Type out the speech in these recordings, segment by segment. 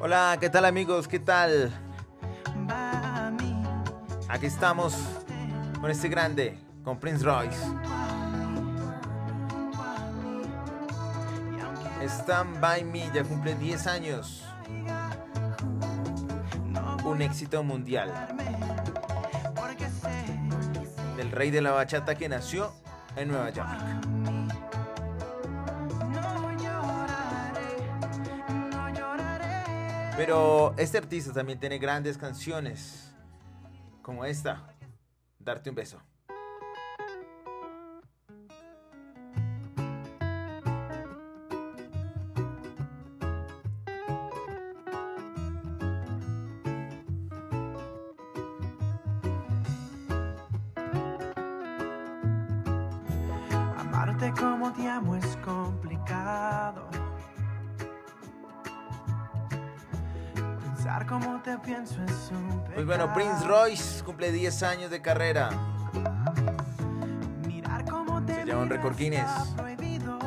Hola, ¿qué tal amigos? ¿Qué tal? Aquí estamos con este grande, con Prince Royce. Stand By Me ya cumple 10 años. Un éxito mundial. Del rey de la bachata que nació en Nueva York. Pero este artista también tiene grandes canciones, como esta, Darte un beso. Amarte como te amo es complicado. Pensar como te pienso es un Pues bueno, Prince pecado. Royce cumple 10 años de carrera. Mirar cómo te Se llama un récord Guinness. está prohibido.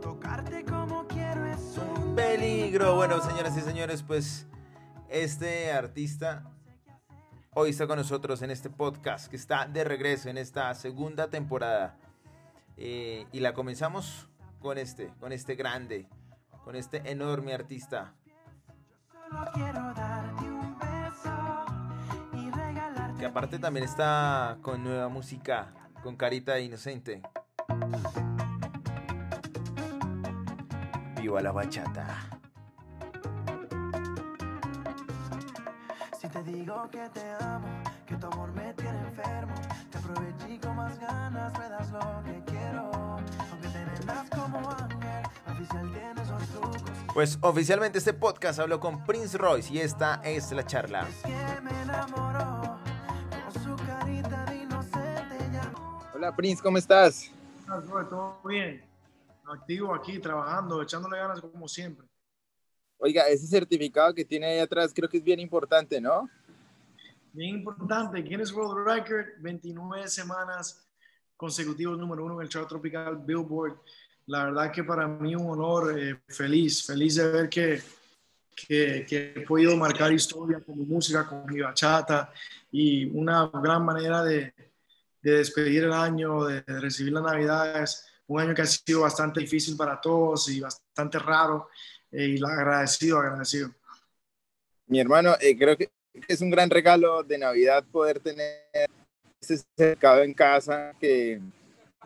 Tocarte como quiero es un Peligro. Bueno, señoras y señores, pues este artista hoy está con nosotros en este podcast que está de regreso en esta segunda temporada. Eh, y la comenzamos con este, con este grande, con este enorme artista. Solo quiero darte un beso y regalarte Que aparte también está con nueva música, con carita de inocente. Viva la bachata. Te digo que te amo, que tu amor me tiene enfermo, te aproveché con más ganas, me das lo que quiero. Aunque te vendas como ángel, oficial tienes esos trucos. Pues oficialmente este podcast habló con Prince Royce y esta es la charla. Es que me enamoró, con su carita de inocente ya. Hola Prince, ¿cómo estás? Todo bien. Activo aquí, trabajando, echándole ganas como siempre. Oiga, ese certificado que tiene ahí atrás creo que es bien importante, ¿no? Bien importante, Guinness World Record, 29 semanas consecutivos número uno en el chart tropical Billboard. La verdad que para mí un honor, eh, feliz, feliz de ver que, que, que he podido marcar historia con mi música, con mi bachata y una gran manera de, de despedir el año, de, de recibir las navidades. Un año que ha sido bastante difícil para todos y bastante raro. Eh, y la agradecido, agradecido. Mi hermano, eh, creo que es un gran regalo de Navidad poder tener ese certificado en casa que,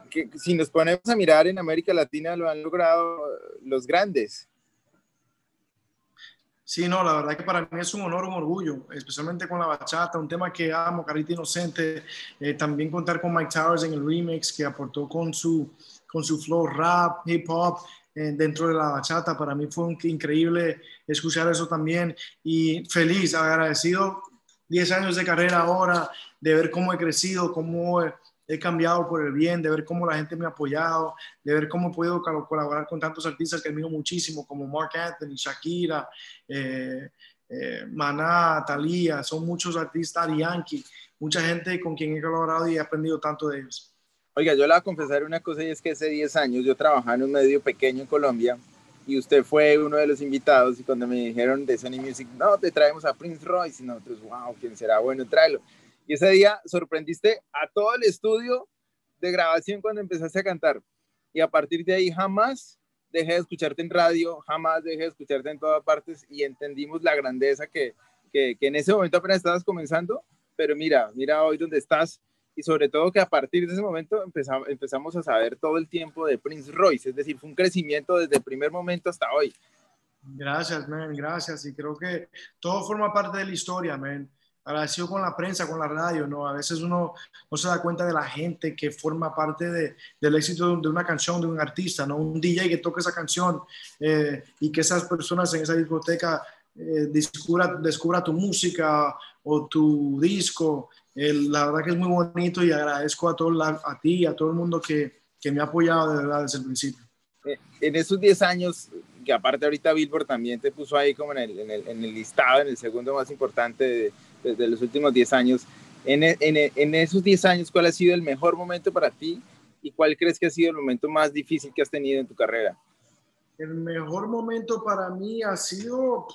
que si nos ponemos a mirar en América Latina lo han logrado los grandes. Sí, no, la verdad que para mí es un honor, un orgullo, especialmente con la bachata, un tema que amo, Carita Inocente, eh, también contar con Mike Towers en el remix que aportó con su, con su flow rap, hip hop dentro de la bachata, para mí fue un- increíble escuchar eso también y feliz, agradecido, 10 años de carrera ahora, de ver cómo he crecido, cómo he, he cambiado por el bien, de ver cómo la gente me ha apoyado, de ver cómo he podido col- colaborar con tantos artistas que admiro muchísimo, como Mark Anthony, Shakira, eh, eh, Maná, Thalía, son muchos artistas, Yankee, mucha gente con quien he colaborado y he aprendido tanto de ellos. Oiga, yo le voy a confesar una cosa y es que hace 10 años yo trabajaba en un medio pequeño en Colombia y usted fue uno de los invitados y cuando me dijeron de Sony Music, no, te traemos a Prince Royce y nosotros, wow, ¿quién será? Bueno, tráelo. Y ese día sorprendiste a todo el estudio de grabación cuando empezaste a cantar. Y a partir de ahí jamás dejé de escucharte en radio, jamás dejé de escucharte en todas partes y entendimos la grandeza que, que, que en ese momento apenas estabas comenzando, pero mira, mira hoy donde estás y sobre todo que a partir de ese momento empezamos, empezamos a saber todo el tiempo de Prince Royce, es decir, fue un crecimiento desde el primer momento hasta hoy. Gracias, man, gracias. Y creo que todo forma parte de la historia, man. Agradecido con la prensa, con la radio, ¿no? A veces uno no se da cuenta de la gente que forma parte de, del éxito de una canción, de un artista, ¿no? Un DJ que toca esa canción eh, y que esas personas en esa discoteca eh, descubra, descubra tu música o tu disco. El- la verdad que es muy bonito y agradezco a, todo la- a ti y a todo el mundo que, que me ha apoyado de verdad desde el principio. Eh, En esos 10 años que aparte ahorita Billboard también te puso ahí como en el, en el, en el listado, en el segundo más importante de, de, los últimos 10 años. En, en, en esos 10 años, ¿cuál ha sido el mejor momento para ti y cuál crees que ha sido el momento más difícil que has tenido en tu carrera? El mejor momento para mí ha sido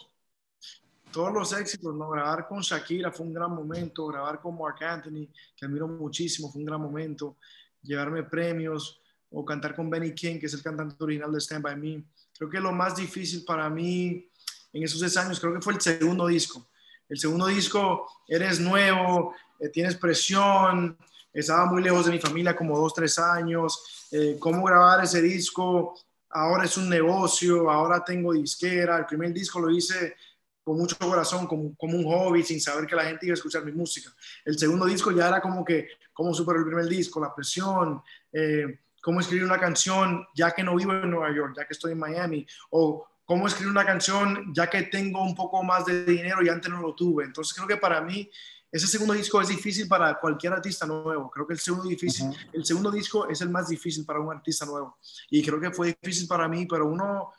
todos los éxitos, ¿no? Grabar con Shakira fue un gran momento, grabar con Mark Anthony, que admiro muchísimo, fue un gran momento, llevarme premios o cantar con Benny King, que es el cantante original de Stand By Me. Creo que lo más difícil para mí en esos seis años, creo que fue el segundo disco. El segundo disco, eres nuevo, eh, tienes presión, estaba muy lejos de mi familia, como dos, tres años. Eh, ¿Cómo grabar ese disco? Ahora es un negocio, ahora tengo disquera. El primer disco lo hice con mucho corazón, como, como, un hobby, sin saber que la gente iba a escuchar mi música. El segundo disco ya era como que, cómo superar el primer disco, la presión, eh, cómo escribir una canción ya que no vivo en Nueva York, ya que estoy en Miami, o cómo escribir una canción ya que tengo un poco más de dinero y antes no lo tuve. Entonces creo que para mí ese segundo disco es difícil para cualquier artista nuevo. Creo que el segundo, difícil, el segundo disco es el más difícil para un artista nuevo. Y creo que fue difícil para mí, pero uno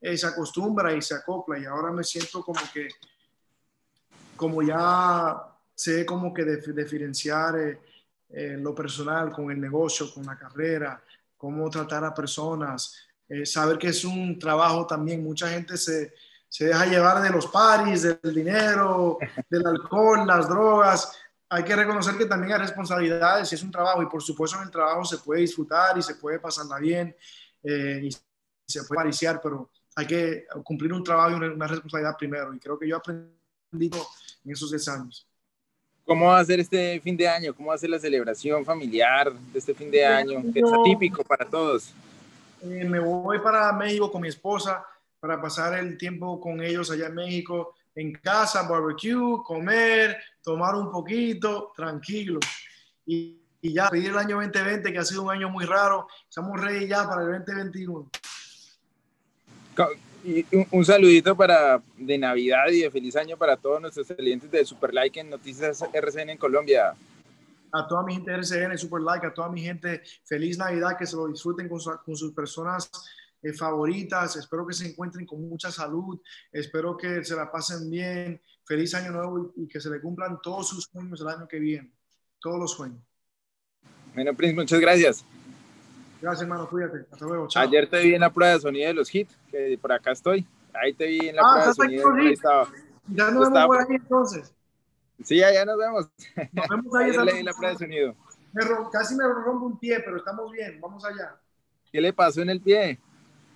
eh, se acostumbra y se acopla y ahora me siento como que, como ya sé como que diferenciar eh, eh, lo personal con el negocio, con la carrera, cómo tratar a personas, saber que es un trabajo también, mucha gente se, se deja llevar de los paris, del dinero, del alcohol, las drogas. Hay que reconocer que también hay responsabilidades y es un trabajo y por supuesto en el trabajo se puede disfrutar y se puede pasarla bien y se puede pariciar, pero hay que cumplir un trabajo y una, responsabilidad primero. Y creo que yo he aprendido en esos 10 años. ¿Cómo va a ser este fin de año? ¿Cómo va a ser la celebración familiar de este fin de año? Que es atípico para todos. Eh, me voy para México con mi esposa para pasar el tiempo con ellos allá en México, en casa, barbecue, comer, tomar un poquito, tranquilo. Y, y ya pedir el año 2020, que ha sido un año muy raro. Estamos ready ya para el 2021. Y un, saludito para de Navidad y de feliz año para todos nuestros clientes de Super Like en Noticias RCN en Colombia. A toda mi gente de RCN, Super Like, a toda mi gente, feliz Navidad, que se lo disfruten con, con sus personas eh, favoritas. Espero que se encuentren con mucha salud. Espero que se la pasen bien. Feliz año nuevo y, que se le cumplan todos sus sueños el año que viene. Todos los sueños. Bueno, Prince, muchas gracias. Gracias, hermano. Cuídate. Hasta luego. Chao. Ayer te vi en la prueba de sonido de los hits, que por acá estoy. Ahí te vi en la ah, prueba de sonido. Ahí estaba. Ya nos vemos por ahí entonces. Sí, ya, nos vemos. Nos vemos ahí. Ayer leí la prueba de sonido. Me casi me rompo un pie, pero estamos bien. Vamos allá. ¿Qué le pasó en el pie?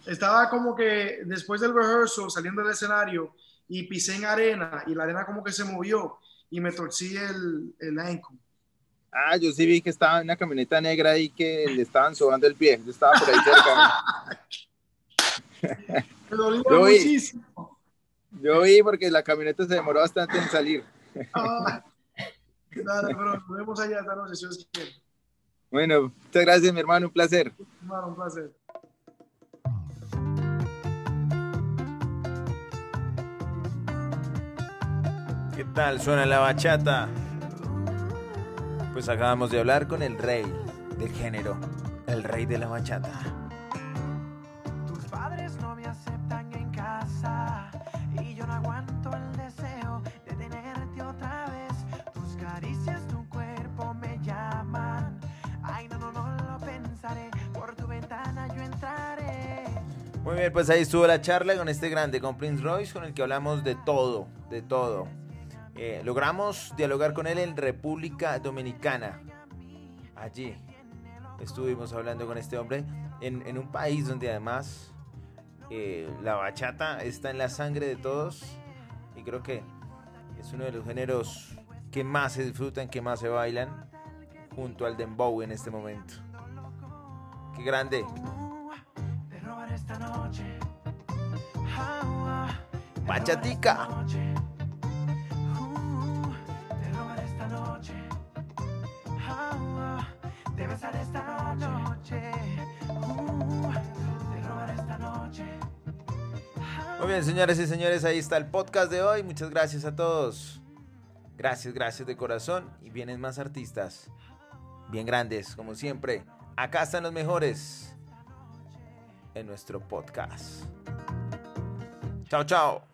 Estaba como que después del rehearsal, saliendo del escenario, y pisé en arena, y la arena como que se movió, y me torcí el, el ankle. Ah, yo sí vi que estaba en una camioneta negra ahí que le estaban sobando el pie. Yo estaba por ahí cerca. Me dolía yo muchísimo. Vi, yo vi porque la camioneta se demoró bastante en salir. Ah, dale, pero nos vemos allá esta noche, si Dios quiere. Bueno, muchas gracias, mi hermano. Un placer. Hermano, un placer. ¿Qué tal suena la bachata? Pues acabamos de hablar con el rey del género, el rey de la bachata. Tus padres no me aceptan en casa y yo no aguanto el deseo de tenerte otra vez. Tus caricias, tu cuerpo me llaman. Ay, no, no, no lo pensaré. Por tu ventana yo entraré. Muy bien, pues ahí estuvo la charla con este grande, con Prince Royce, con el que hablamos de todo, de todo eh, logramos dialogar con él en República Dominicana. Allí estuvimos hablando con este hombre en, un país donde además eh, la bachata está en la sangre de todos y creo que es uno de los géneros que más se disfrutan, que más se bailan junto al dembow en este momento. Qué grande. Bachatica. Bien, señores y señores, ahí está el podcast de hoy. Muchas gracias a todos. Gracias, gracias de corazón. Y vienen más artistas. Bien grandes, como siempre. Acá están los mejores en nuestro podcast. Chao, chao.